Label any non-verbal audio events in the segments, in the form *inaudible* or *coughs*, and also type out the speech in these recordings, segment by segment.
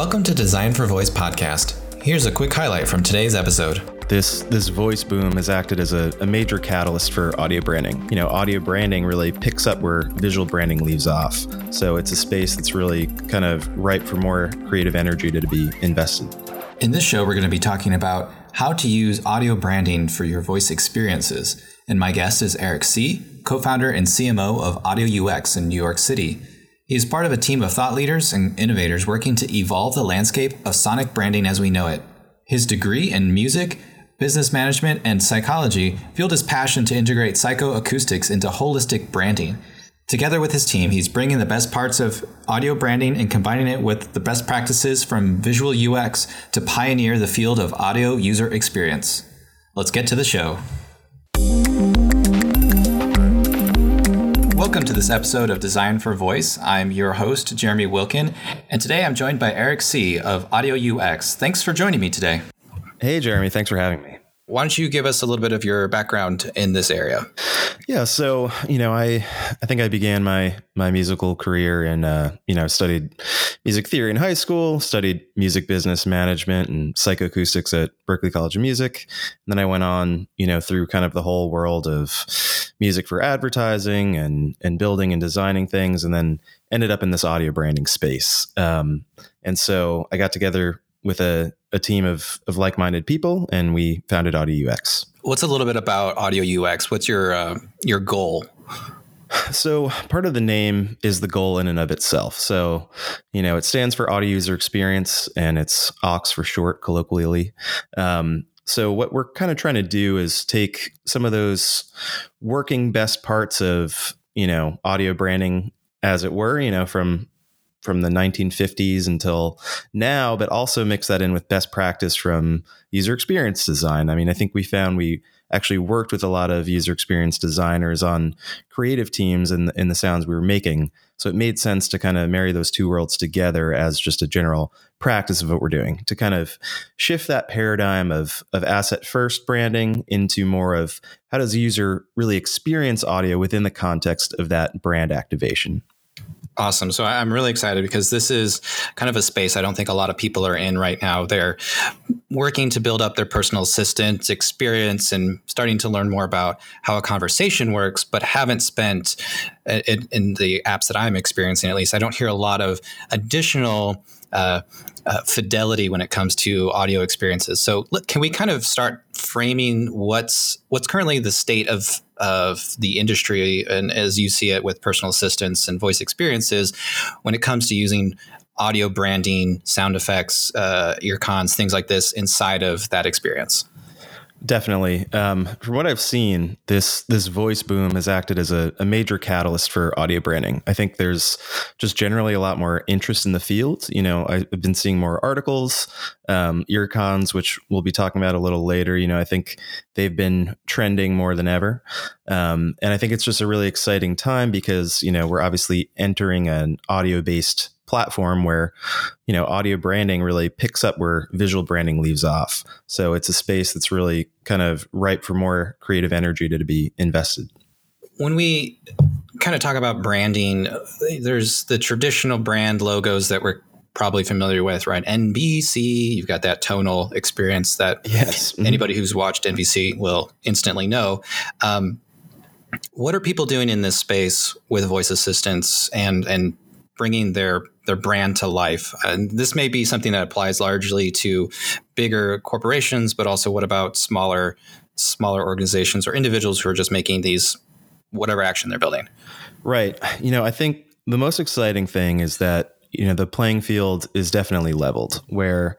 Welcome to Design for Voice podcast. Here's a quick highlight from today's episode. This this voice boom has acted as a, a major catalyst for audio branding. You know, audio branding really picks up where visual branding leaves off. So it's a space that's really kind of ripe for more creative energy to, to be invested. In this show, we're going to be talking about how to use audio branding for your voice experiences. And my guest is Eric Seay, co founder and CMO of Audio UX in New York City. He is part of a team of thought leaders and innovators working to evolve the landscape of sonic branding as we know it. His degree in music, business management, and psychology fueled his passion to integrate psychoacoustics into holistic branding. Together with his team, he's bringing the best parts of audio branding and combining it with the best practices from visual UX to pioneer the field of audio user experience. Let's get to the show. Welcome to this episode of Design for Voice. I'm your host, Jeremy Wilken, and today I'm joined by Eric Seay of Audio UX. Thanks for joining me today. Hey, Jeremy. Thanks for having me. Why don't you give us a little bit of your background in this area? Yeah, so you know, I I think I began my my musical career in uh, you know studied music theory in high school, studied music business management and psychoacoustics at Berklee College of Music, and then I went on you know through kind of the whole world of music for advertising and and building and designing things, and then ended up in this audio branding space. Um, and so I got together with a, a team of, of like-minded people and we founded audio ux what's a little bit about audio ux what's your uh, your goal? *sighs* So part of the name is the goal in and of itself. So you know it stands for audio user experience and it's aux for short colloquially. Um, so what we're kind of trying to do is take some of those working best parts of you know audio branding as it were you know from from the 1950s until now, but also mix that in with best practice from user experience design. I mean, I think we found we actually worked with a lot of user experience designers on creative teams in in the sounds we were making. So it made sense to kind of marry those two worlds together as just a general practice of what we're doing to kind of shift that paradigm of, of asset first branding into more of how does the user really experience audio within the context of that brand activation. Awesome. So I'm really excited because this is kind of a space I don't think a lot of people are in right now. They're working to build up their personal assistant experience and starting to learn more about how a conversation works, but haven't spent uh, in, in the apps that I'm experiencing, at least, I don't hear a lot of additional uh, uh, fidelity when it comes to audio experiences. So, look, can we kind of start framing what's what's currently the state of of the industry and as you see it with personal assistants and voice experiences when it comes to using audio branding, sound effects, uh, earcons, things like this inside of that experience? Definitely. Um, from what I've seen, this this voice boom has acted as a, a, major catalyst for audio branding. I think there's just generally a lot more interest in the field. You know, I've been seeing more articles, um, earcons, which we'll be talking about a little later. You know, I think they've been trending more than ever, um, and I think it's just a really exciting time because you know we're obviously entering an audio based platform where you know audio branding really picks up where visual branding leaves off. So it's a space that's really kind of ripe for more creative energy to, to be invested. When we kind of talk about branding there's the traditional brand logos that we're probably familiar with right? Nbc you've got that tonal experience that yes. Mm-hmm. anybody who's watched nbc will instantly know. Um, what are people doing in this space with voice assistants and and bringing their their brand to life. And this may be something that applies largely to bigger corporations, but also what about smaller smaller organizations or individuals who are just making these whatever action they're building? Right. You know, I think the most exciting thing is that you know the playing field is definitely leveled where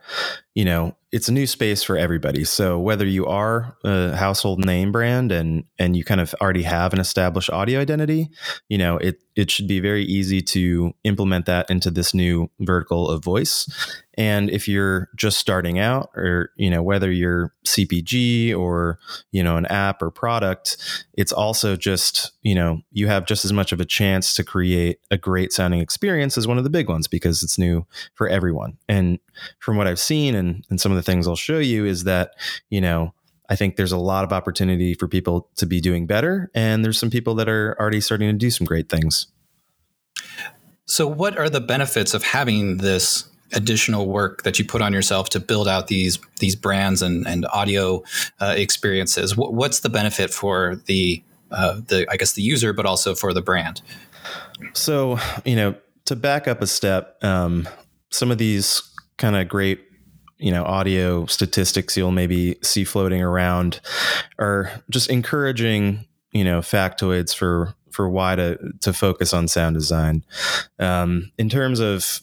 you know it's a new space for everybody. So whether you are a household name brand and and you kind of already have an established audio identity you know it it should be very easy to implement that into this new vertical of voice. And if you're just starting out or you know whether you're cpg or you know an app or product it's also just you know you have just as much of a chance to create a great sounding experience as one of the big ones because it's new for everyone. And from what i've seen and, and some of the things i'll show you is that you know I think there's a lot of opportunity for people to be doing better, and there's some people that are already starting to do some great things. So, what are the benefits of having this additional work that you put on yourself to build out these these brands and and audio uh, experiences. W- what's the benefit for the uh, the I guess the user, but also for the brand? So you know, to back up a step, um, some of these kind of great you know audio statistics you'll maybe see floating around are just encouraging you know factoids for for why to to focus on sound design. Um, in terms of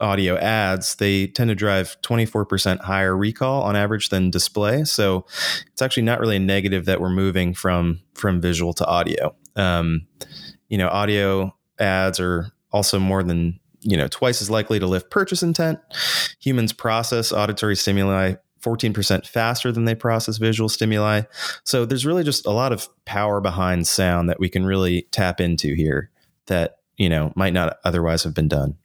audio ads they tend to drive 24% higher recall on average than display. So it's actually not really a negative that we're moving from from visual to audio. Um, you know audio ads are also more than you know twice as likely to lift purchase intent. Humans process auditory stimuli 14% faster than they process visual stimuli. So there's really just a lot of power behind sound that we can really tap into here that, you know, might not otherwise have been done.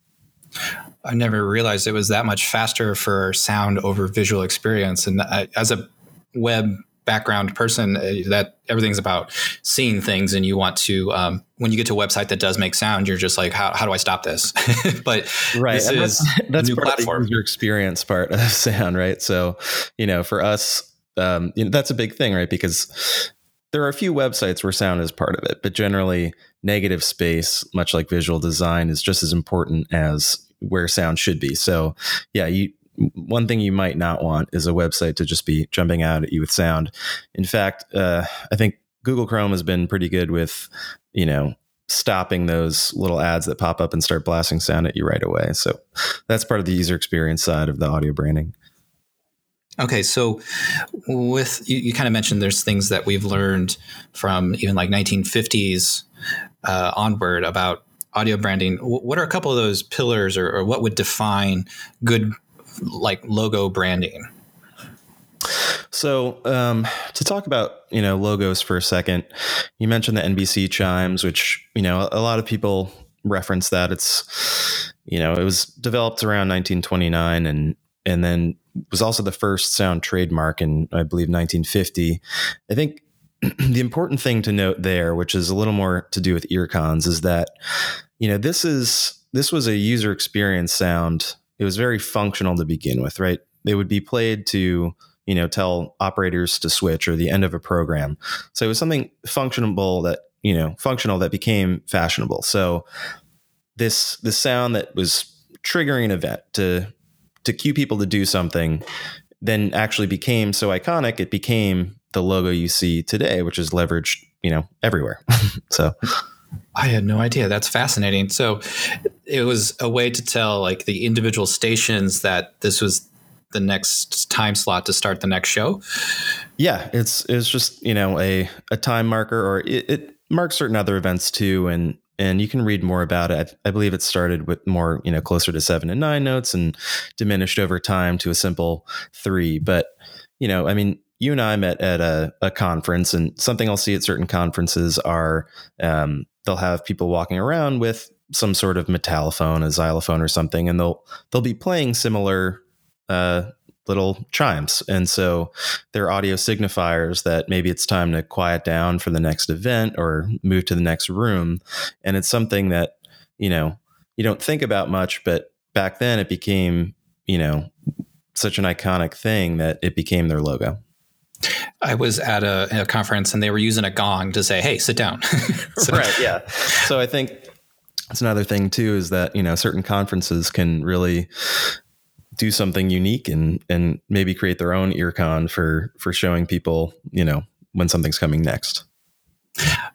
I never realized it was that much faster for sound over visual experience. And I, as a web background person uh, that everything's about seeing things and you want to um, when you get to a website that does make sound you're just like how, how do i stop this? *laughs* But right this is that's, that's new platform. your experience part of *laughs* sound right? So you know for us um, you know, that's a big thing right? Because there are a few websites where sound is part of it but generally negative space much like visual design is just as important as where sound should be. So yeah you one thing you might not want is a website to just be jumping out at you with sound. In fact, uh, I think Google Chrome has been pretty good with, you know, stopping those little ads that pop up and start blasting sound at you right away. So that's part of the user experience side of the audio branding. Okay, so with you, you kind of mentioned there's things that we've learned from even like 1950s uh, onward about audio branding. What are a couple of those pillars, or, or what would define good like logo branding? So, um, to talk about you know logos for a second, you mentioned the NBC chimes, which you know a lot of people reference that. It's you know it was developed around 1929 and and then was also the first sound trademark in I believe 1950. I think *clears throat* the important thing to note there, which is a little more to do with earcons, is that you know this is this was a user experience sound it was very functional to begin with, right? They would be played to, you know, tell operators to switch or the end of a program. So it was something functional that, you know, functional that became fashionable. So this the sound that was triggering an event to to cue people to do something then actually became so iconic it became the logo you see today which is leveraged you know everywhere *laughs* so I had no idea. That's fascinating. So it was a way to tell like the individual stations that this was the next time slot to start the next show. Yeah, it's it's just you know a a time marker, or it, it marks certain other events too, and and you can read more about it. I, I, believe it started with more you know closer to seven and nine notes, and diminished over time to a simple three. But you know, I mean, you and I met at a, a conference, and something I'll see at certain conferences are um, they'll have people walking around with some sort of metallophone, a xylophone, or something, and they'll they'll be playing similar uh, little chimes, and so they're audio signifiers that maybe it's time to quiet down for the next event or move to the next room, and it's something that you know you don't think about much, but back then it became you know such an iconic thing that it became their logo. I was at a, a, conference and they were using a gong to say, "Hey, sit down." *laughs* so, right. Yeah. So I think that's another thing too is that you know certain conferences can really do something unique and and maybe create their own earcon for for showing people you know when something's coming next.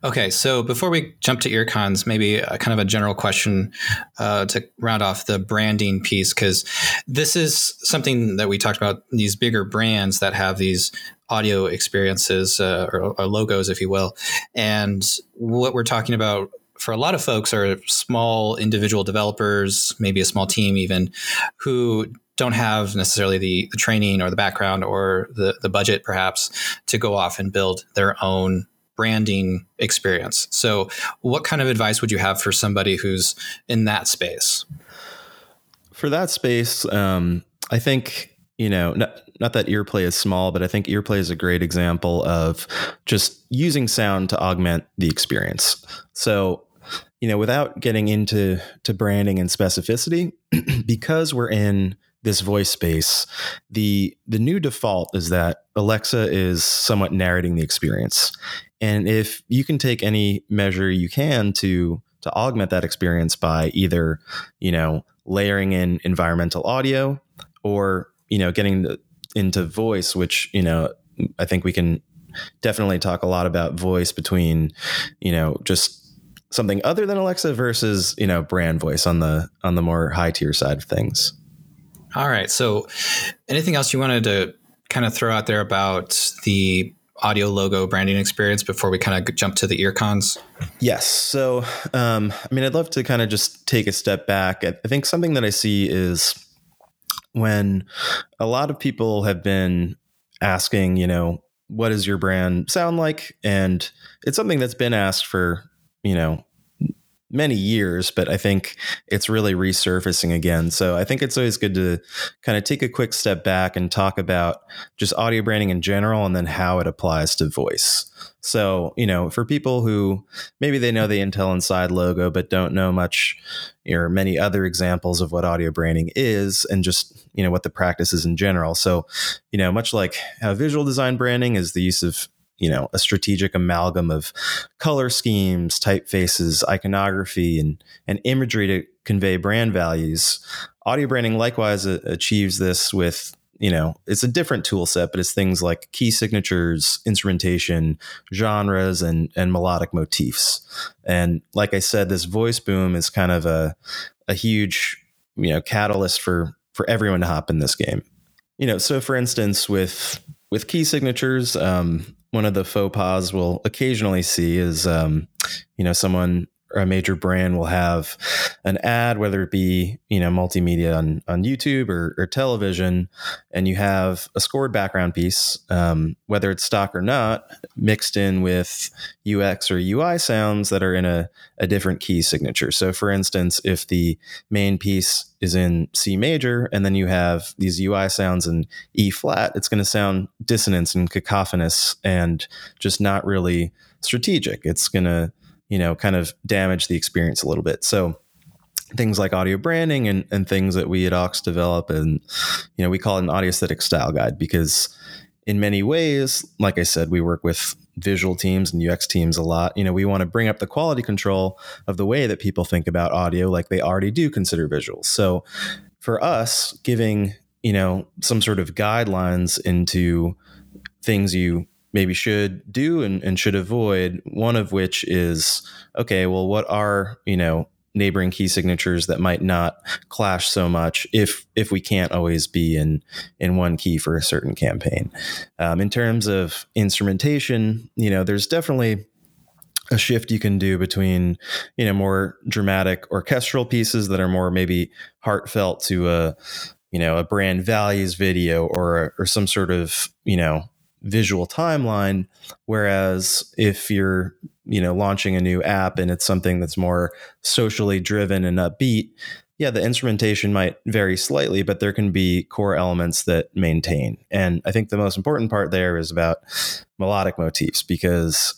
Okay, so before we jump to earcons, maybe a, kind of a general question uh, to round off the branding piece, because this is something that we talked about these bigger brands that have these audio experiences uh, or, or logos, if you will. And what we're talking about for a lot of folks are small individual developers, maybe a small team even, who don't have necessarily the, the training or the background or the, the budget perhaps to go off and build their own branding experience. So, what kind of advice would you have for somebody who's in that space? For that space, um, I think you know, not, that earplay is small, but I think earplay is a great example of just using sound to augment the experience. So, you know, without getting into to branding and specificity, *clears throat* because we're in this voice space, the the new default is that Alexa is somewhat narrating the experience. And if you can take any measure you can to to augment that experience by either, you know, layering in environmental audio or, you know, getting the, into voice, which, you know, I think we can definitely talk a lot about voice between, you know, just something other than Alexa versus, you know, brand voice on the on the more high tier side of things. All right. So anything else you wanted to kind of throw out there about the audio logo branding experience before we kind of jump to the earcons? Yes. So, um, I mean, I'd love to kind of just take a step back. I think something that I see is when a lot of people have been asking, you know, what does your brand sound like? And it's something that's been asked for, you know, many years, but I think it's really resurfacing again. So I think it's always good to kind of take a quick step back and talk about just audio branding in general and then how it applies to voice. So, you know, for people who maybe they know the Intel Inside logo, but don't know much or many other examples of what audio branding is and just, you know, what the practice is in general. So, you know, much like how visual design branding is the use of you know a strategic amalgam of color schemes typefaces iconography and, and imagery to convey brand values. Audio branding likewise achieves this with you know it's a different tool set but it's things like key signatures instrumentation genres and and melodic motifs. And like i said this voice boom is kind of a a huge you know catalyst for for everyone to hop in this game. You know so for instance with with key signatures um, one of the faux pas we'll occasionally see is, um, you know, someone a major brand will have an ad, whether it be you know multimedia on on YouTube or, or television, and you have a scored background piece, um, whether it's stock or not, mixed in with UX or UI sounds that are in a, a different key signature. So, for instance, if the main piece is in C major, and then you have these UI sounds in E flat, it's going to sound dissonance and cacophonous and just not really strategic. It's going to, you know, kind of damage the experience a little bit. So, things like audio branding and, and things that we at Aux develop, and, you know, we call it an audio aesthetic style guide because in many ways, like I said, we work with visual teams and UX teams a lot. You know, we want to bring up the quality control of the way that people think about audio, like they already do consider visuals. So for us, giving, you know, some sort of guidelines into things you maybe should do and, and should avoid, one of which is, okay, well, what are, you know, neighboring key signatures that might not clash so much if if we can't always be in in one key for a certain campaign. Um, in terms of instrumentation, you know, there's definitely a shift you can do between you know more dramatic orchestral pieces that are more maybe heartfelt to a you know a brand values video or or some sort of you know visual timeline whereas if you're you know launching a new app and it's something that's more socially driven and upbeat yeah the instrumentation might vary slightly but there can be core elements that maintain. And i think the most important part there is about melodic motifs because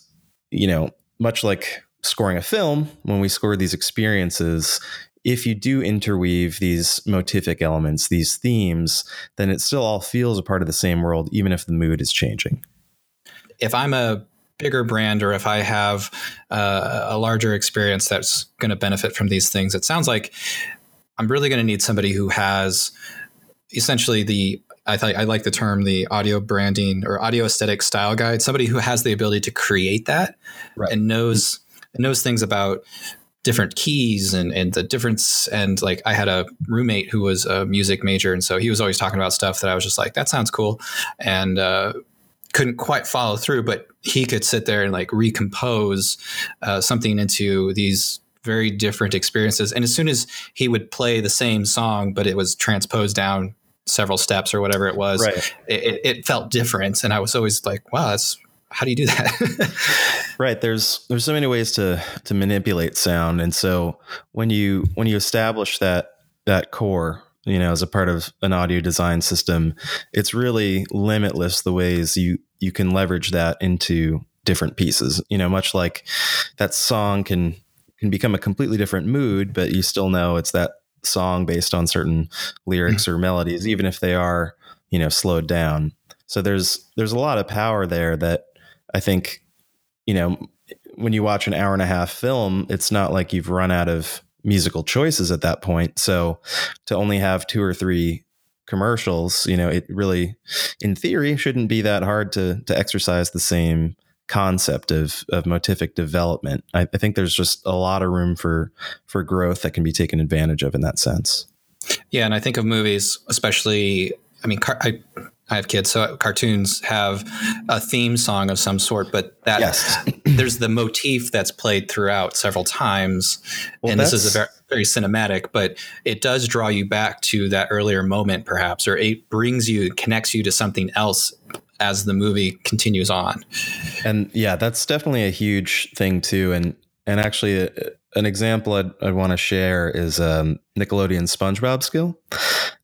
you know much like scoring a film when we score these experiences if you do interweave these motific elements, these themes, then it still all feels a part of the same world, even if the mood is changing. If I'm a bigger brand or if I have uh, a larger experience that's going to benefit from these things, it sounds like I'm really going to need somebody who has essentially the I, th- I like the term the audio branding or audio aesthetic style guide. Somebody who has the ability to create that right. and knows knows things about different keys and, and the difference. And like I had a roommate who was a music major. And so he was always talking about stuff that I was just like, that sounds cool. And, uh, couldn't quite follow through, but he could sit there and like recompose uh, something into these very different experiences. And as soon as he would play the same song, but it was transposed down several steps or whatever it was, right. it, it, felt different. And I was always like, wow, that's how do you do that? *laughs* right. There's there's so many ways to to manipulate sound, and so when you when you establish that that core, you know, as a part of an audio design system, it's really limitless the ways you you can leverage that into different pieces. You know, much like that song can can become a completely different mood, but you still know it's that song based on certain lyrics or mm-hmm. melodies, even if they are, you know, slowed down. So there's there's a lot of power there that I think, you know, when you watch an hour and a half film, it's not like you've run out of musical choices at that point. So to only have two or three commercials, you know, it really, in theory, shouldn't be that hard to to exercise the same concept of of motivic development. I, I think there's just a lot of room for for growth that can be taken advantage of in that sense. Yeah, and I think of movies, especially. I mean, car- I I have kids, so cartoons have a theme song of some sort, but that yes. *coughs* there's the motif that's played throughout several times, well, and this is a very, very cinematic, but it does draw you back to that earlier moment, perhaps, or it brings you, connects you to something else as the movie continues on. And yeah, that's definitely a huge thing too. And and actually, uh, an example I'd, I'd want to share is um, Nickelodeon SpongeBob skill. *laughs*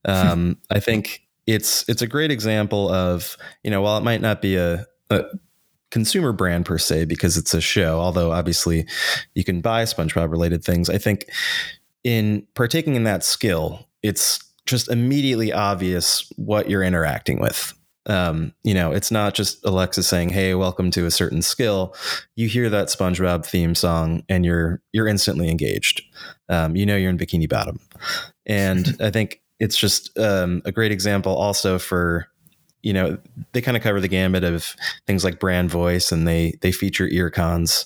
Um, I think it's it's a great example of you know while it might not be a, a consumer brand per se because it's a show although obviously you can buy spongebob related things i think in partaking in that skill it's just immediately obvious what you're interacting with um, you know, it's not just Alexa saying, "Hey, welcome to a certain skill." You hear that SpongeBob theme song, and you're you're instantly engaged. Um, you know, you're in Bikini Bottom, and *laughs* I think it's just um, a great example also for you know they kind of cover the gamut of things like brand voice and they they feature earcons.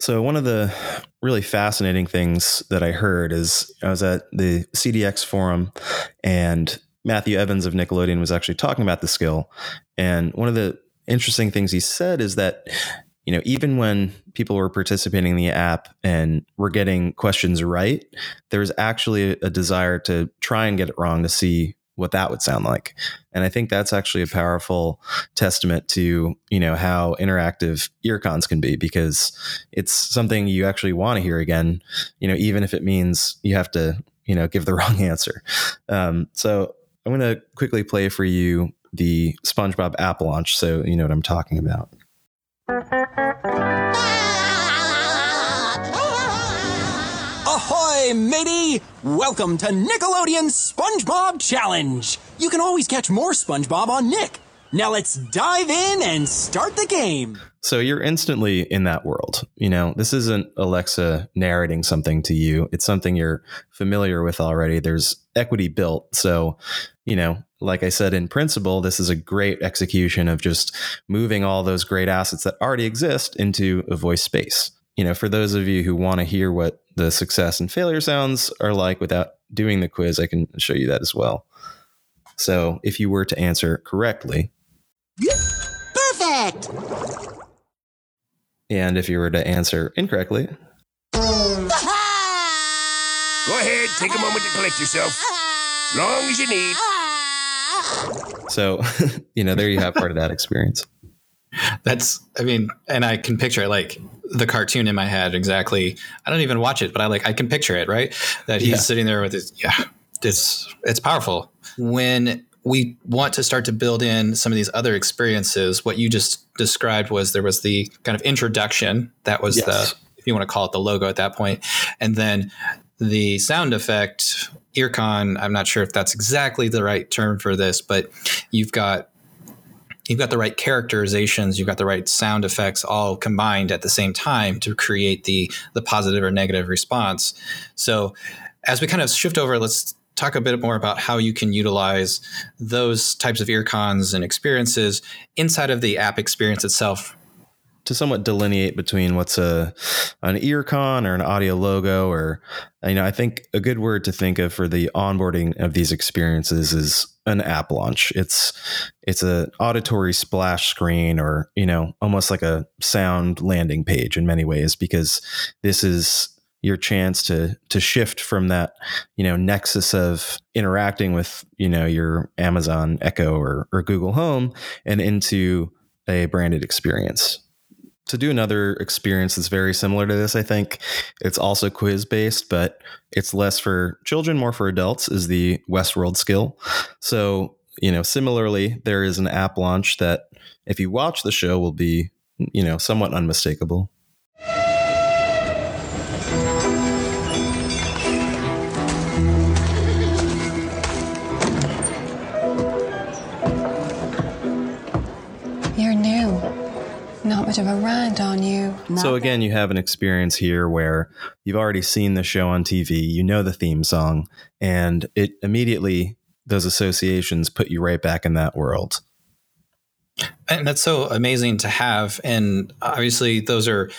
So one of the really fascinating things that i heard is i was at the cdx forum and matthew evans of nickelodeon was actually talking about the skill. And one of the interesting things he said is that you know, even when people were participating in the app and were getting questions right, there was actually a desire to try and get it wrong to see what that would sound like. And I think that's actually a powerful testament to, you know, how interactive earcons can be because it's something you actually want to hear again, you know, even if it means you have to, you know, give the *laughs* wrong answer. Um, so I'm going to quickly play for you the SpongeBob app launch so you know what I'm talking about. Ahoy, matey! Welcome to Nickelodeon's SpongeBob Challenge! You can always catch more SpongeBob on Nick. Now let's dive in and start the game. So you're instantly in that world. You know, this isn't Alexa narrating something to you. It's something you're familiar with already. There's equity built. So, you know, like I said, in principle, this is a great execution of just moving all those great assets that already exist into a voice space. You know, for those of you who want to hear what the success and failure sounds are like without doing the quiz, I can show you that as well. So if you were to answer correctly, perfect. And if you were to answer incorrectly, go ahead, take a moment to collect yourself. Long as you need. So, *laughs* you know, there you have part of that experience. That's, I mean, and I can picture it like the cartoon in my head exactly. I don't even watch it, but I like, I can picture it, right? That he's yeah. sitting there with his, yeah, it's, it's powerful. When we want to start to build in some of these other experiences, what you just described was there was the kind of introduction that was yes. the, if you want to call it the logo at that point, and then the sound effect earcon i'm not sure if that's exactly the right term for this but you've got you've got the right characterizations you've got the right sound effects all combined at the same time to create the the positive or negative response. So as we kind of shift over let's talk a bit more about how you can utilize those types of earcons and experiences inside of the app experience itself to somewhat delineate between what's a an earcon or an audio logo or you know i think a good word to think of for the onboarding of these experiences is an app launch. It's it's a auditory splash screen or you know almost like a sound landing page in many ways because this is your chance to to shift from that you know nexus of interacting with you know your Amazon Echo or, or Google Home and into a branded experience to do another experience that's very similar to this, I think it's also quiz based, but it's less for children, more for adults, is the Westworld skill. So, you know, similarly, there is an app launch that if you watch the show will be, you know, somewhat unmistakable. Of a rant on you. So again, you have an experience here where you've already seen the show on TV, you know the theme song, and it immediately those associations put you right back in that world. And that's so amazing to have. And obviously, those are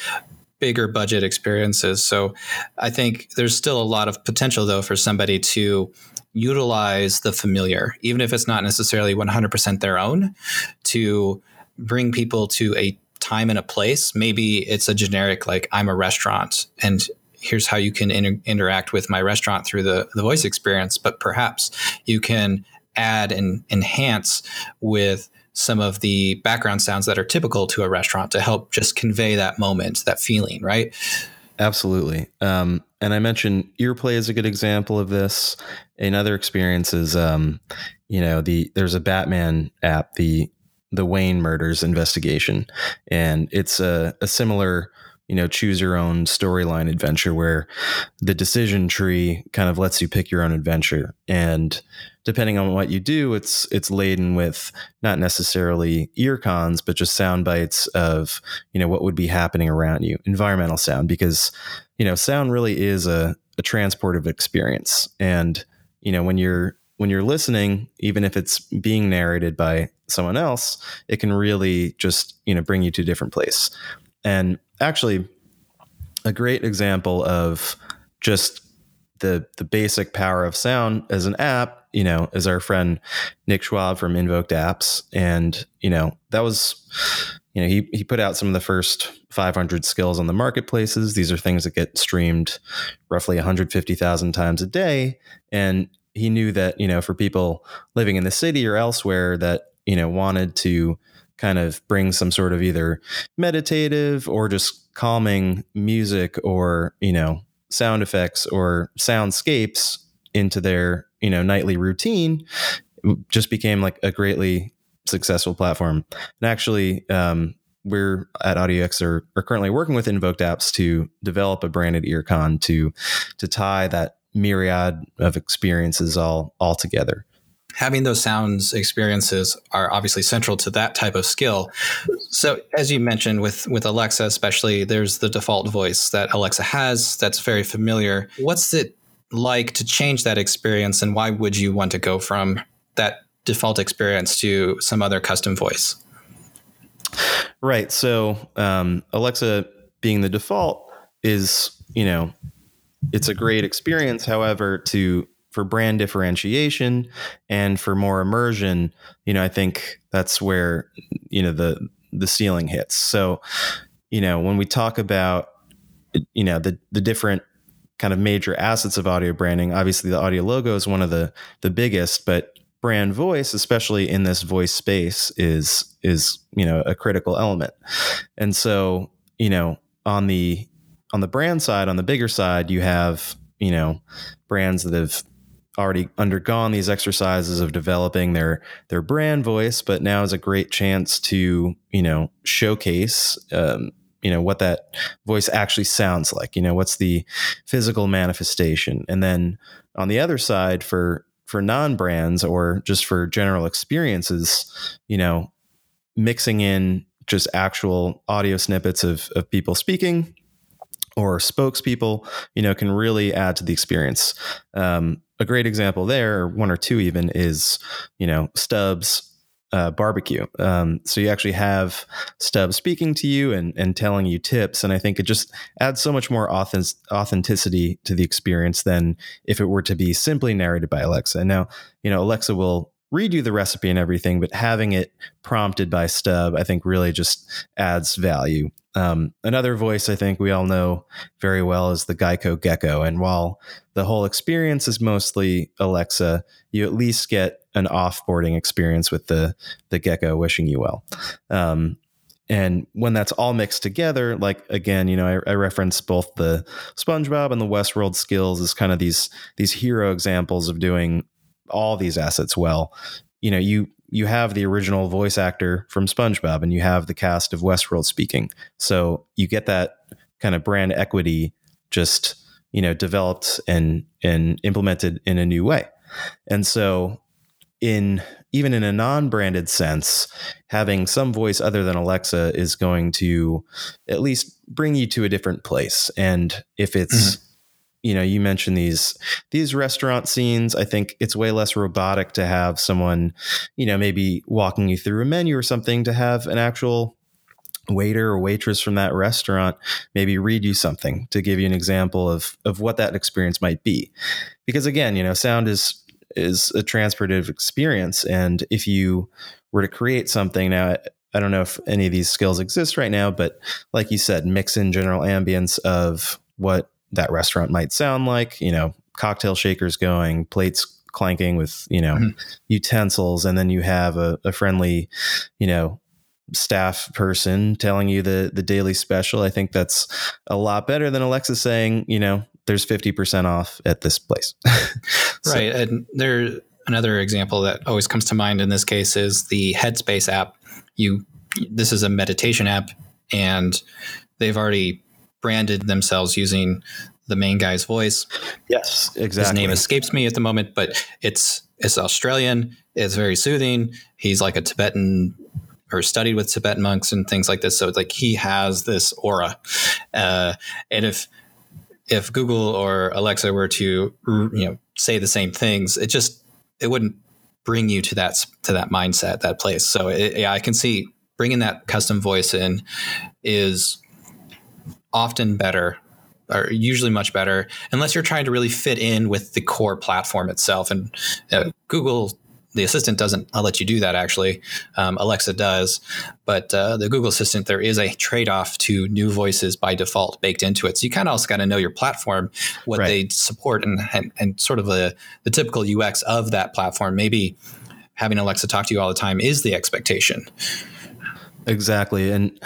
bigger budget experiences. So I think there's still a lot of potential, though, for somebody to utilize the familiar, even if it's not necessarily 100% their own, to bring people to a time and a place. Maybe it's a generic, like, I'm a restaurant and here's how you can inter- interact with my restaurant through the, the voice experience. But perhaps you can add and enhance with some of the background sounds that are typical to a restaurant to help just convey that moment, that feeling, right? Absolutely. Um, and I mentioned earplay is a good example of this. Another experience is, um, you know, the there's a Batman app, the the Wayne murders investigation, and it's a, a similar you know choose your own storyline adventure where the decision tree kind of lets you pick your own adventure. And depending on what you do it's it's laden with not necessarily earcons but just sound bites of you know what would be happening around you environmental sound because you know sound really is a, a transportive experience. And you know when you're when you're listening even if it's being narrated by someone else it can really just you know bring you to a different place. And actually, a great example of just the the basic power of sound as an app, you know, is our friend Nick Schwab from Invoked Apps, and you know that was, you know, he he put out some of the first 500 skills on the marketplaces. These are things that get streamed roughly 150,000 times a day, and he knew that you know for people living in the city or elsewhere that you know wanted to kind of bring some sort of either meditative or just calming music or, you know, sound effects or soundscapes into their, you know, nightly routine just became like a greatly successful platform. And actually, um, we're at AudioX are, are currently working with Invoked Apps to develop a branded earcon to to tie that myriad of experiences all all together having those sounds experiences are obviously central to that type of skill. So as you mentioned with with Alexa especially there's the default voice that Alexa has that's very familiar. What's it like to change that experience and why would you want to go from that default experience to some other custom voice? Right. So um, Alexa being the default is, you know, it's a great experience. However, to for brand differentiation and for more immersion, you know, I think that's where you know the the ceiling hits. So, you know, when we talk about you know the the different kind of major assets of audio branding, obviously the audio logo is one of the the biggest, but brand voice, especially in this voice space, is is you know a critical element. And so, you know, on the on the brand side, on the bigger side, you have you know brands that have already undergone these exercises of developing their their brand voice, but now is a great chance to you know showcase. Um, you know what that voice actually sounds like you know what's the physical manifestation and then on the other side for for non brands or just for general experiences you know mixing in just actual audio snippets of, of people speaking or spokespeople, you know, can really add to the experience. Um, a great example there, one or two even, is you know Stubbs uh, barbecue. Um, so you actually have Stubbs speaking to you and and telling you tips, and I think it just adds so much more authentic- authenticity to the experience than if it were to be simply narrated by Alexa. Now, you know, Alexa will read you the recipe and everything, but having it prompted by Stubb, I think, really just adds value. Um, another voice I think we all know very well is the Geico Gecko. And while the whole experience is mostly Alexa, you at least get an offboarding experience with the the Gecko wishing you well. Um, and when that's all mixed together, like again, you know, I, I reference both the SpongeBob and the Westworld skills as kind of these these hero examples of doing all these assets well. You know, you you have the original voice actor from SpongeBob and you have the cast of Westworld speaking. So you get that kind of brand equity just, you know, developed and and implemented in a new way. And so in even in a non-branded sense, having some voice other than Alexa is going to at least bring you to a different place. And if it's mm-hmm. You know, you mentioned these these restaurant scenes. I think it's way less robotic to have someone, you know, maybe walking you through a menu or something to have an actual waiter or waitress from that restaurant maybe read you something to give you an example of of what that experience might be because again you know sound is is a transportive experience. And if you were to create something now, I don't know if any of these skills exist right now, but like you said, mix in general ambience of what that restaurant might sound like, you know, cocktail shakers going, plates clanking with, you know, mm-hmm. utensils, and then you have a, a friendly, you know, staff person telling you the the daily special. I think that's a lot better than Alexa saying, you know, there's 50% off at this place. *laughs* so, right. And there another example that always comes to mind in this case is the Headspace app. You this is a meditation app and they've already branded themselves using the main guy's voice. Yes, exactly. His name escapes me at the moment, but it's it's Australian. It's very soothing. He's like a Tibetan or studied with Tibetan monks and things like this. So it's like he has this aura. Uh, and if if Google or Alexa were to you know say the same things, it just it wouldn't bring you to that to that mindset, that place. So it, yeah, I can see bringing that custom voice in is often better or usually much better unless you're trying to really fit in with the core platform itself and uh, google the assistant doesn't I'll let you do that actually. Um, Alexa does, but uh, the Google Assistant there is a trade off to new voices by default baked into it. So you kind of also got to know your platform, what right. they support, and, and, and sort of the the typical UX of that platform. Maybe having Alexa talk to you all the time is the expectation. Exactly, and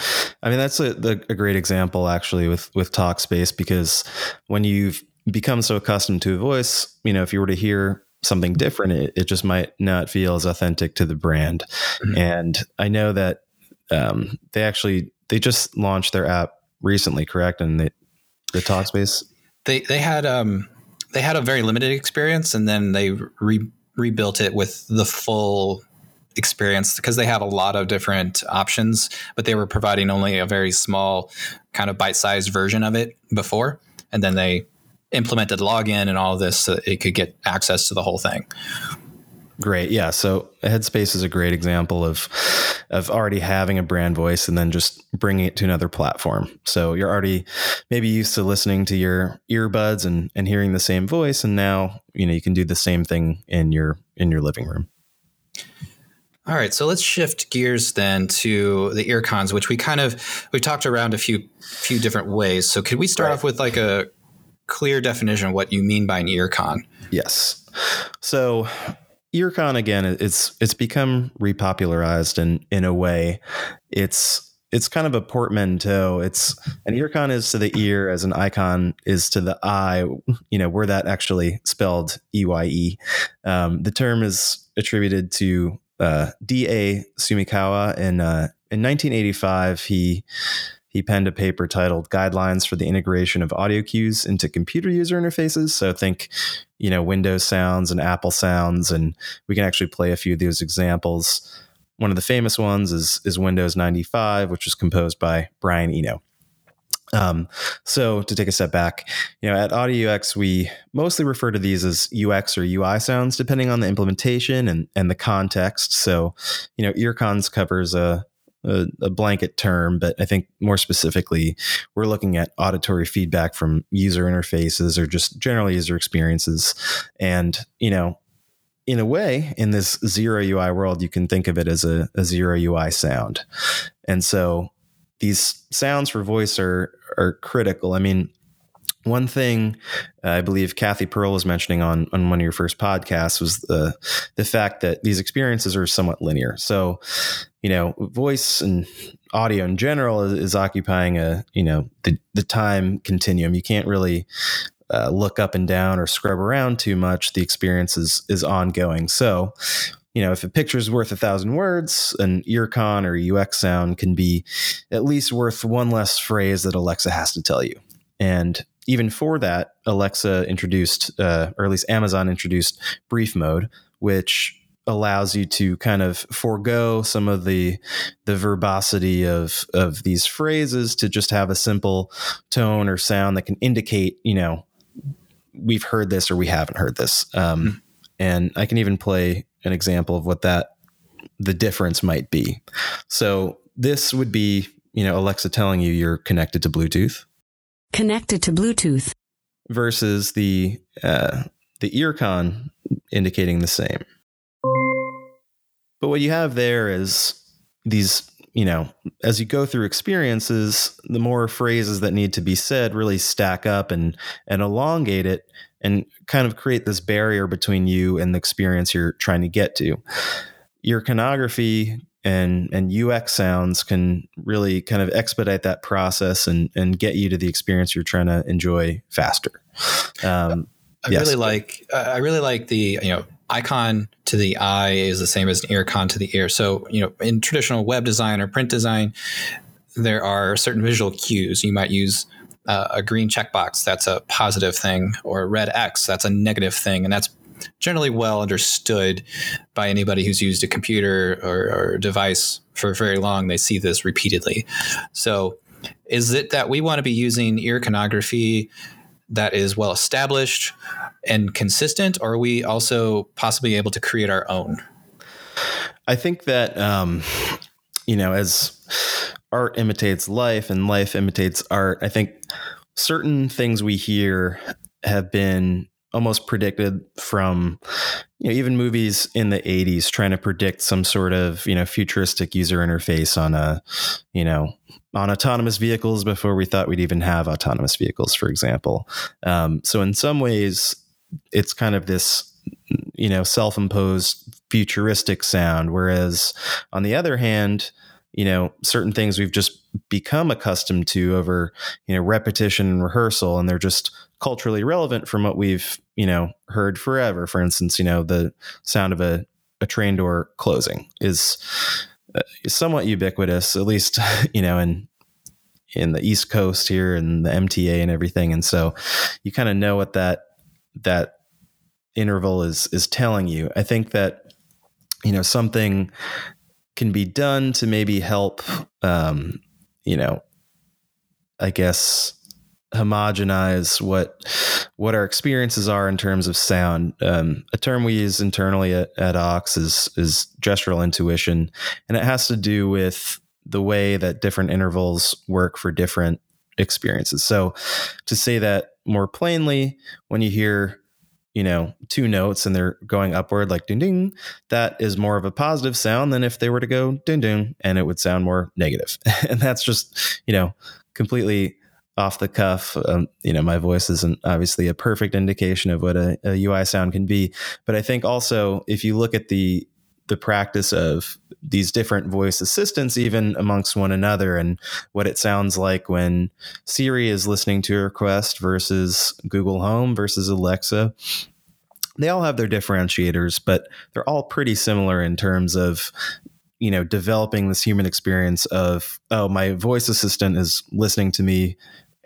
I mean that's a, a great example actually with with Talkspace because when you've become so accustomed to a voice, you know, if you were to hear something different, it, it just might not feel as authentic to the brand. Mm-hmm. And I know that um, they actually they just launched their app recently, correct? And they, the Talkspace. They they had um they had a very limited experience, and then they re- rebuilt it with the full experience because they have a lot of different options, but they were providing only a very small kind of bite-sized version of it before, and then they implemented login and all this so it could get access to the whole thing. Great. Yeah. So Headspace is a great example of of already having a brand voice and then just bringing it to another platform. So you're already maybe used to listening to your earbuds and and hearing the same voice and now, you know, you can do the same thing in your in your living room. All right, so let's shift gears then to the earcons, which we kind of we talked around a few few different ways. So could we start right. off with like a clear definition of what you mean by an earcon. Yes. So earcon again, it's it's become repopularized in in a way. It's it's kind of a portmanteau. It's an earcon is to the ear as an icon is to the eye. You know where that actually spelled E Y E. Um, the term is attributed to uh, D. A. Sumikawa in uh, in 1985. He he penned a paper titled Guidelines for the Integration of Audio Cues into Computer User Interfaces. So think, you know, Windows sounds and Apple sounds, and we can actually play a few of those examples. One of the famous ones is, is Windows 95, which was composed by Brian Eno. Um, so to take a step back, you know, at Audio UX, we mostly refer to these as UX or UI sounds, depending on the implementation and, and the context. So, you know, earcons covers a, a, a, blanket term, but I think more specifically, we're looking at auditory feedback from user interfaces or just general user experiences. And, you know, in a way, in this zero UI world, you can think of it as a, a zero UI sound. And so these sounds for voice are, are critical. I mean, one thing uh, I believe Cathy Pearl was mentioning on, on one of your first podcasts was the the fact that these experiences are somewhat linear. So, you know, voice and audio in general is, is occupying a you know the the time continuum. You can't really uh, look up and down or scrub around too much. The experience is is ongoing. So, you know, if a picture is worth a thousand words, an earcon or UX sound can be at least worth one less phrase that Alexa has to tell you. And even for that, Alexa introduced, uh, or at least Amazon introduced brief mode, which allows you to kind of forego some of the the verbosity of of these phrases to just have a simple tone or sound that can indicate you know we've heard this or we haven't heard this um, mm-hmm. and i can even play an example of what that the difference might be. So this would be you know alexa telling you you're connected to bluetooth. Connected to bluetooth. Versus the uh, the earcon indicating the same. But what you have there is these, you know, as you go through experiences, the more phrases that need to be said really stack up and and elongate it and kind of create this barrier between you and the experience you're trying to get to. Your iconography and and UX sounds can really kind of expedite that process and and get you to the experience you're trying to enjoy faster. Um, I yes. really like I really like the you know icon to the eye is the same as an earcon to the ear. So, you know, in traditional web design or print design, there are certain visual cues. You might use uh, a green checkbox, that's a positive thing, or a red X, that's a negative thing. And that's generally well understood by anybody who's used a computer or, or device for very long. They see this repeatedly. So, is it that we want to be using iconography that is well established and consistent, or are we also possibly able to create our own? I think that um, you know, as art imitates life and life imitates art, I think certain things we hear have been almost predicted from you know even movies in the 80s trying to predict some sort of you know futuristic user interface on a you know on autonomous vehicles before we thought we'd even have autonomous vehicles for example. Um, so in some ways it's kind of this you know self-imposed futuristic sound. Whereas on the other hand you know certain things we've just become accustomed to over you know repetition and rehearsal and they're just culturally relevant from what we've you know heard forever for instance you know the sound of a, a train door closing is, uh, somewhat ubiquitous at least *laughs* you know in in the east coast here and the mta and everything and so you kind of know what that that interval is is telling you. I think that you know something can be done to maybe help um, you know I guess homogenize what what our experiences are in terms of sound. Um, a term we use internally at, at Aux is is gestural intuition, and it has to do with the way that different intervals work for different experiences. So, to say that more plainly, when you hear you know, two notes and they're going upward like ding ding, that is more of a positive sound than if they were to go ding ding and it would sound more negative. *laughs* and that's just, you know, completely off the cuff. Um, you know, my voice isn't obviously a perfect indication of what a, a UI sound can be. But I think also if you look at the the practice of these different voice assistants even amongst one another and what it sounds like when Siri is listening to a request versus Google Home versus Alexa. They all have their differentiators, but they're all pretty similar in terms of you know developing this human experience of oh my voice assistant is listening to me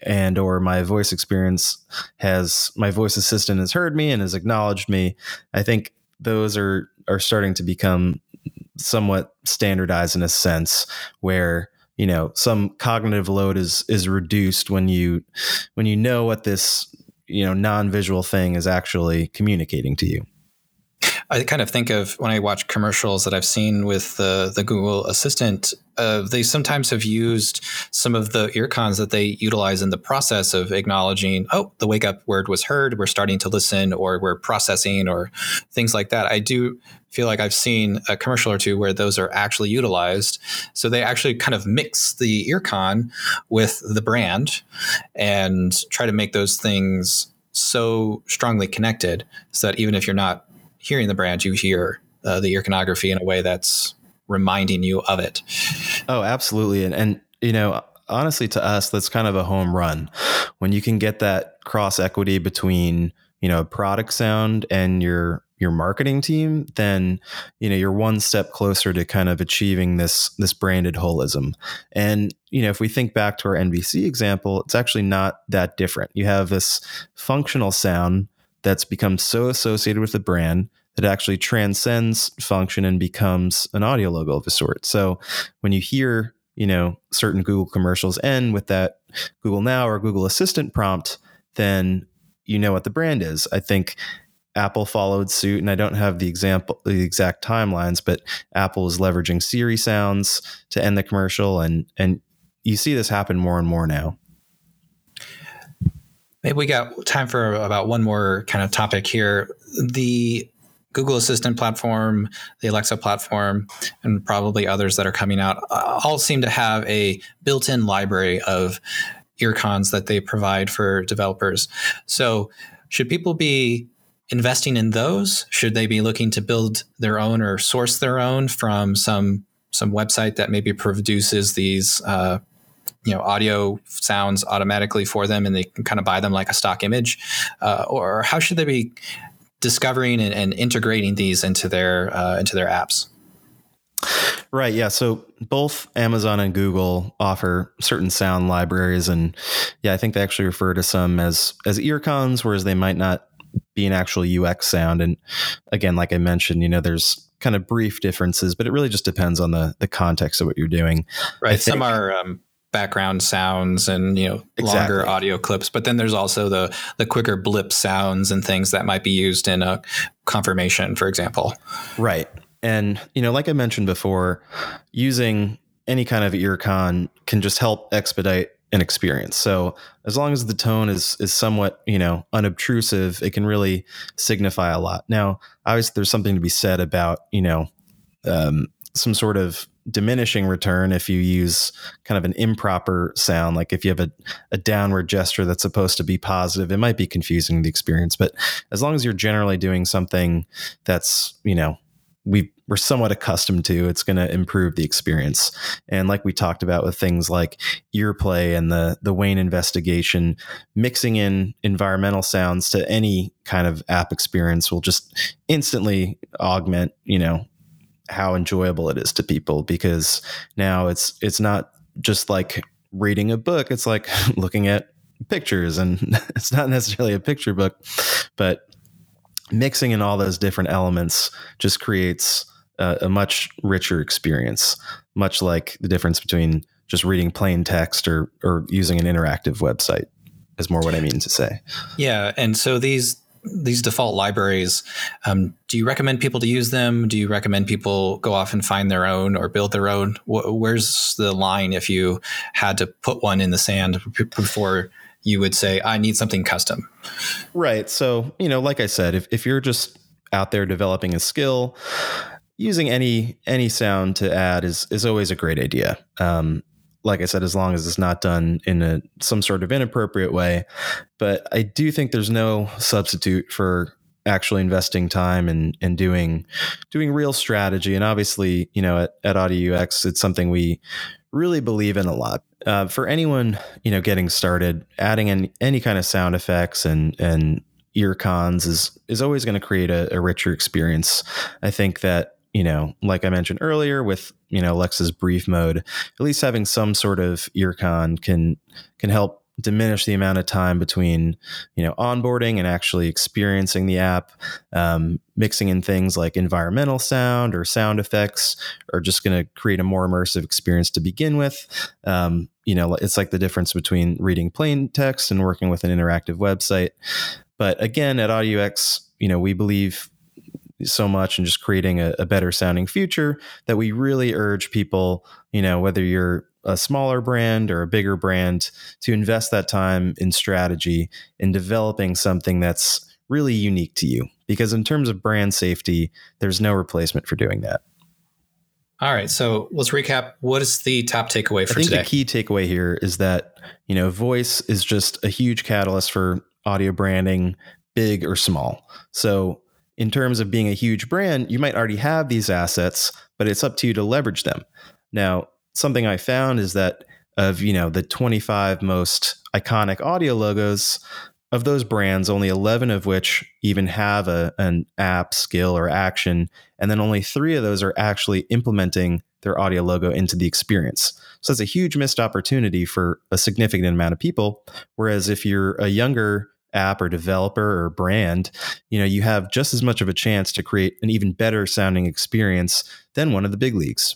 and or my voice experience has my voice assistant has heard me and has acknowledged me i think those are are starting to become somewhat standardized in a sense where you know some cognitive load is is reduced when you when you know what this you know non-visual thing is actually communicating to you I kind of think of when I watch commercials that I've seen with the the Google Assistant. Uh, they sometimes have used some of the earcons that they utilize in the process of acknowledging, oh, the wake up word was heard. We're starting to listen, or we're processing, or things like that. I do feel like I've seen a commercial or two where those are actually utilized. So they actually kind of mix the earcon with the brand and try to make those things so strongly connected so that even if you're not hearing the brand, you hear uh, the iconography in a way that's reminding you of it. Oh, absolutely. And, and, you know, honestly, to us, that's kind of a home run when you can get that cross equity between, you know, product sound and your, your marketing team, then you know you're one step closer to kind of achieving this this branded holism. And you know, if we think back to our NBC example, it's actually not that different. You have this functional sound that's become so associated with the brand that actually transcends function and becomes an audio logo of a sort. So when you hear, you know, certain Google commercials end with that Google Now or Google Assistant prompt, then you know what the brand is. I think Apple followed suit, and I don't have the example, the exact timelines, but Apple is leveraging Siri sounds to end the commercial, and and you see this happen more and more now. Maybe we got time for about one more kind of topic here. The Google Assistant platform, the Alexa platform, and probably others that are coming out uh, all seem to have a built in library of earcons that they provide for developers. So, should people be investing in those? Should they be looking to build their own or source their own from some some website that maybe produces these uh, you know audio sounds automatically for them and they can kind of buy them like a stock image uh, or how should they be discovering and, and integrating these into their uh, into their apps Right. Yeah. So both Amazon and Google offer certain sound libraries, and yeah, I think they actually refer to some as as earcons, whereas they might not be an actual UX sound. And again, like I mentioned, you know, there's kind of brief differences, but it really just depends on the the context of what you're doing. Right. Some are um, background sounds and you know exactly. longer audio clips. But then there's also the the quicker blip sounds and things that might be used in a confirmation for example. Right. And you know like i mentioned before using any kind of earcon can just help expedite an experience. So as long as the tone is is somewhat you know unobtrusive it can really signify a lot. Now obviously there's something to be said about you know um, some sort of diminishing return if you use kind of an improper sound like if you have a, a downward gesture that's supposed to be positive it might be confusing the experience but as long as you're generally doing something that's you know we we're somewhat accustomed to it's going to improve the experience. And like we talked about with things like earplay and the the wayne investigation mixing in environmental sounds to any kind of app experience will just instantly augment you know how enjoyable it is to people because now it's it's not just like reading a book it's like *laughs* looking at pictures and *laughs* it's not necessarily a picture book but mixing in all those different elements just creates a, a much richer experience much like the difference between just reading plain text or or using an interactive website is more what I mean to say. Yeah, and so these these default libraries, um, do you recommend people to use them? Do you recommend people go off and find their own or build their own? Where's the line if you had to put one in the sand before you would say, I need something custom? Right. So, you know, like I said, if, if you're just out there developing a skill, using any any sound to add is is always a great idea. Um, like I said, as long as it's not done in a some sort of inappropriate way. But I do think there's no substitute for actually investing time and and doing doing real strategy. And obviously, you know, at, at Audio UX, it's something we really believe in a lot. Uh, for anyone, you know, getting started, adding in any kind of sound effects and and earcons is is always going to create a, a richer experience. I think that you know, like I mentioned earlier, with you know Alexa's brief mode, at least having some sort of earcon can can help diminish the amount of time between you know onboarding and actually experiencing the app. Um, mixing in things like environmental sound or sound effects are just going to create a more immersive experience to begin with. Um, you know it's like the difference between reading plain text and working with an interactive website. But again at Audio UX you know we believe so much and just creating a, a better sounding future that we really urge people, you know, whether you're a smaller brand or a bigger brand, to invest that time in strategy in developing something that's really unique to you. Because in terms of brand safety, there's no replacement for doing that. All right, so let's recap. What is the top takeaway for I think today? The key takeaway here is that you know voice is just a huge catalyst for audio branding, big or small. So in terms of being a huge brand, you might already have these assets, but it's up to you to leverage them. Now, something I found is that of, you know, the 25 most iconic audio logos of those brands, only 11 of which even have a, an app, skill, or action. And then only three of those are actually implementing their audio logo into the experience. So it's a huge missed opportunity for a significant amount of people. Whereas if you're a younger app or developer or brand, you know, you have just as much of a chance to create an even better sounding experience than one of the big leagues.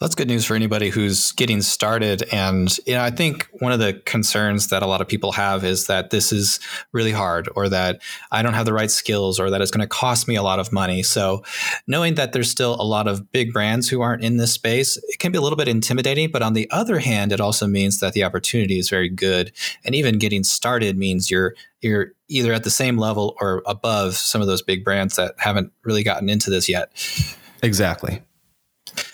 That's good news for anybody who's getting started. And, you know, I think one of the concerns that a lot of people have is that this is really hard or that I don't have the right skills or that it's going to cost me a lot of money. So knowing that there's still a lot of big brands who aren't in this space, it can be a little bit intimidating. But on the other hand, it also means that the opportunity is very good. And even getting started means you're you're either at the same level or above some of those big brands that haven't really gotten into this yet. Exactly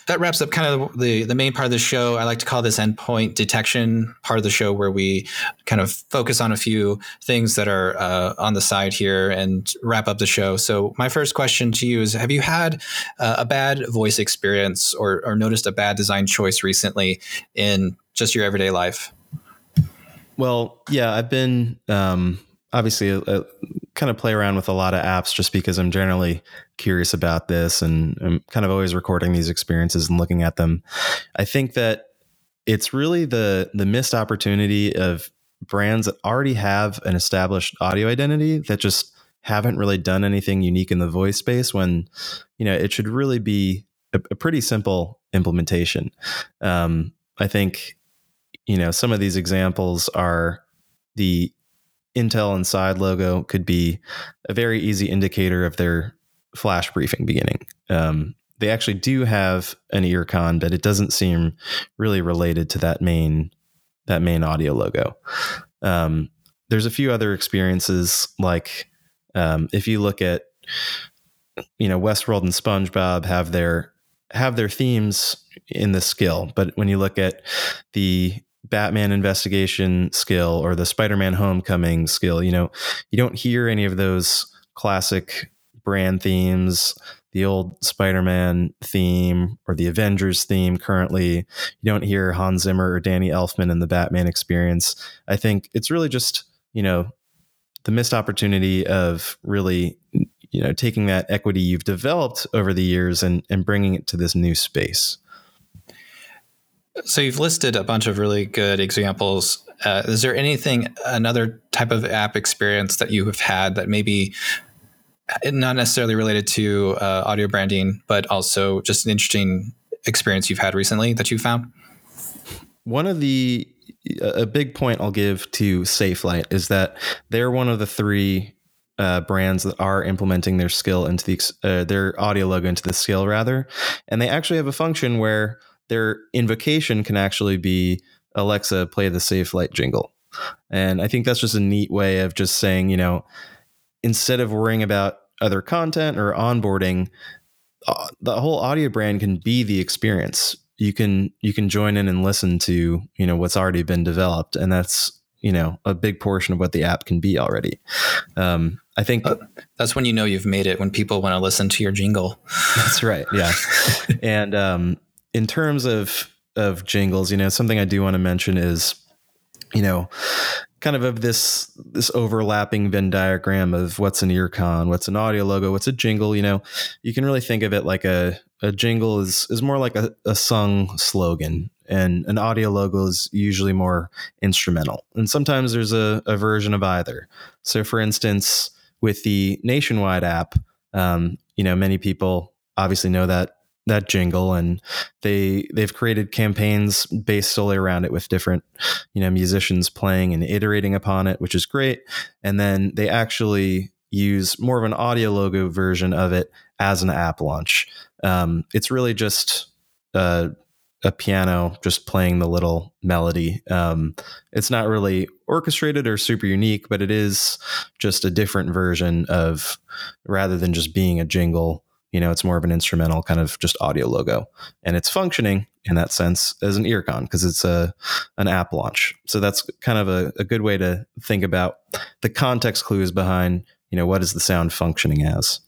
that wraps up kind of the the main part of the show. I like to call this endpoint detection part of the show, where we kind of focus on a few things that are uh, on the side here and wrap up the show. So, my first question to you is: Have you had uh, a bad voice experience or, or noticed a bad design choice recently in just your everyday life? Well, yeah, I've been um, obviously a, a, kind of play around with a lot of apps just because I'm generally curious about this and I'm kind of always recording these experiences and looking at them. I think that it's really the the missed opportunity of brands that already have an established audio identity that just haven't really done anything unique in the voice space when you know it should really be a, a pretty simple implementation. Um, I think you know some of these examples are the Intel Inside logo could be a very easy indicator of their flash briefing beginning. Um, they actually do have an earcon, but it doesn't seem really related to that main that main audio logo. Um, there's a few other experiences like um, if you look at you know Westworld and SpongeBob have their have their themes in the skill, but when you look at the Batman investigation skill or the Spider-Man homecoming skill, you know, you don't hear any of those classic brand themes, the old Spider-Man theme or the Avengers theme currently. You don't hear Hans Zimmer or Danny Elfman in the Batman experience. I think it's really just, you know, the missed opportunity of really you know taking that equity you've developed over the years and and bringing it to this new space so you've listed a bunch of really good examples. Uh, is there anything, another type of app experience that you have had that maybe uh, not necessarily related to uh, audio branding, but also just an interesting experience you've had recently that you found? One of the a big point I'll give to Safelite is that they're one of the three uh, brands that are implementing their skill into the uh, their audio logo into the skill rather, and they actually have a function where their invocation can actually be Alexa, play the Safelite jingle. And I think that's just a neat way of just saying, you know, instead of worrying about other content or onboarding, uh, the whole audio brand can be the experience. You can you can join in and listen to you know what's already been developed, and that's you know a big portion of what the app can be already. Um, I think uh, that's when you know you've made it when people want to listen to your jingle. That's right. Yeah, *laughs* and um, in terms of of jingles, you know, something I do want to mention is, you know, kind of of this this overlapping Venn diagram of what's an earcon, what's an audio logo, what's a jingle. You know, you can really think of it like a a jingle is is more like a, a sung slogan, and an audio logo is usually more instrumental. And sometimes there's a, a version of either. So, for instance, with the Nationwide app, um, you know, many people obviously know that that jingle and they they've created campaigns based solely around it with different you know musicians playing and iterating upon it which is great. And then they actually use more of an audio logo version of it as an app launch. Um, it's really just a, a, piano just playing the little melody. Um, it's not really orchestrated or super unique but it is just a different version of rather than just being a jingle you know, it's more of an instrumental kind of just audio logo, and it's functioning in that sense as an earcon because it's a an app launch. So that's kind of a, a good way to think about the context clues behind you know what is the sound functioning as.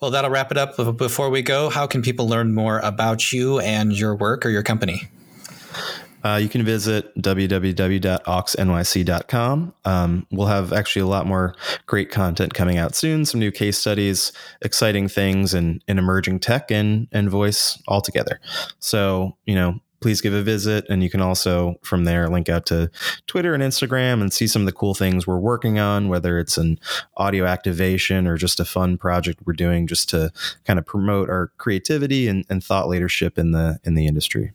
Well, that'll wrap it up. Before we go, how can people learn more about you and your work or your company? Uh, you can visit www.auxnyc.com. Um, we'll have actually a lot more great content coming out soon, some new case studies, exciting things, and, and emerging tech and, and voice altogether. So, you know, please give a visit. And you can also from there link out to Twitter and Instagram and see some of the cool things we're working on, whether it's an audio activation or just a fun project we're doing just to kind of promote our creativity and, and thought leadership in the in the industry.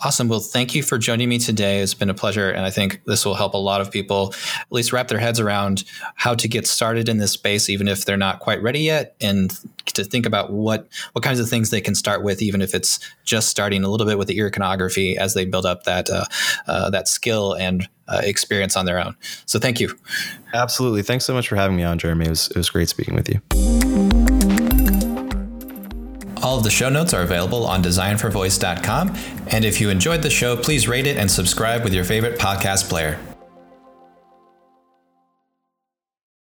Awesome. Well, thank you for joining me today. It's been a pleasure. And I think this will help a lot of people at least wrap their heads around how to get started in this space, even if they're not quite ready yet, and to think about what, what kinds of things they can start with, even if it's just starting a little bit with the iconography as they build up that, uh, uh, that skill and uh, experience on their own. So thank you. Absolutely. Thanks so much for having me on, Jeremy. It was, it was great speaking with you. All of the show notes are available on designforvoice.com. And if you enjoyed the show, please rate it and subscribe with your favorite podcast player.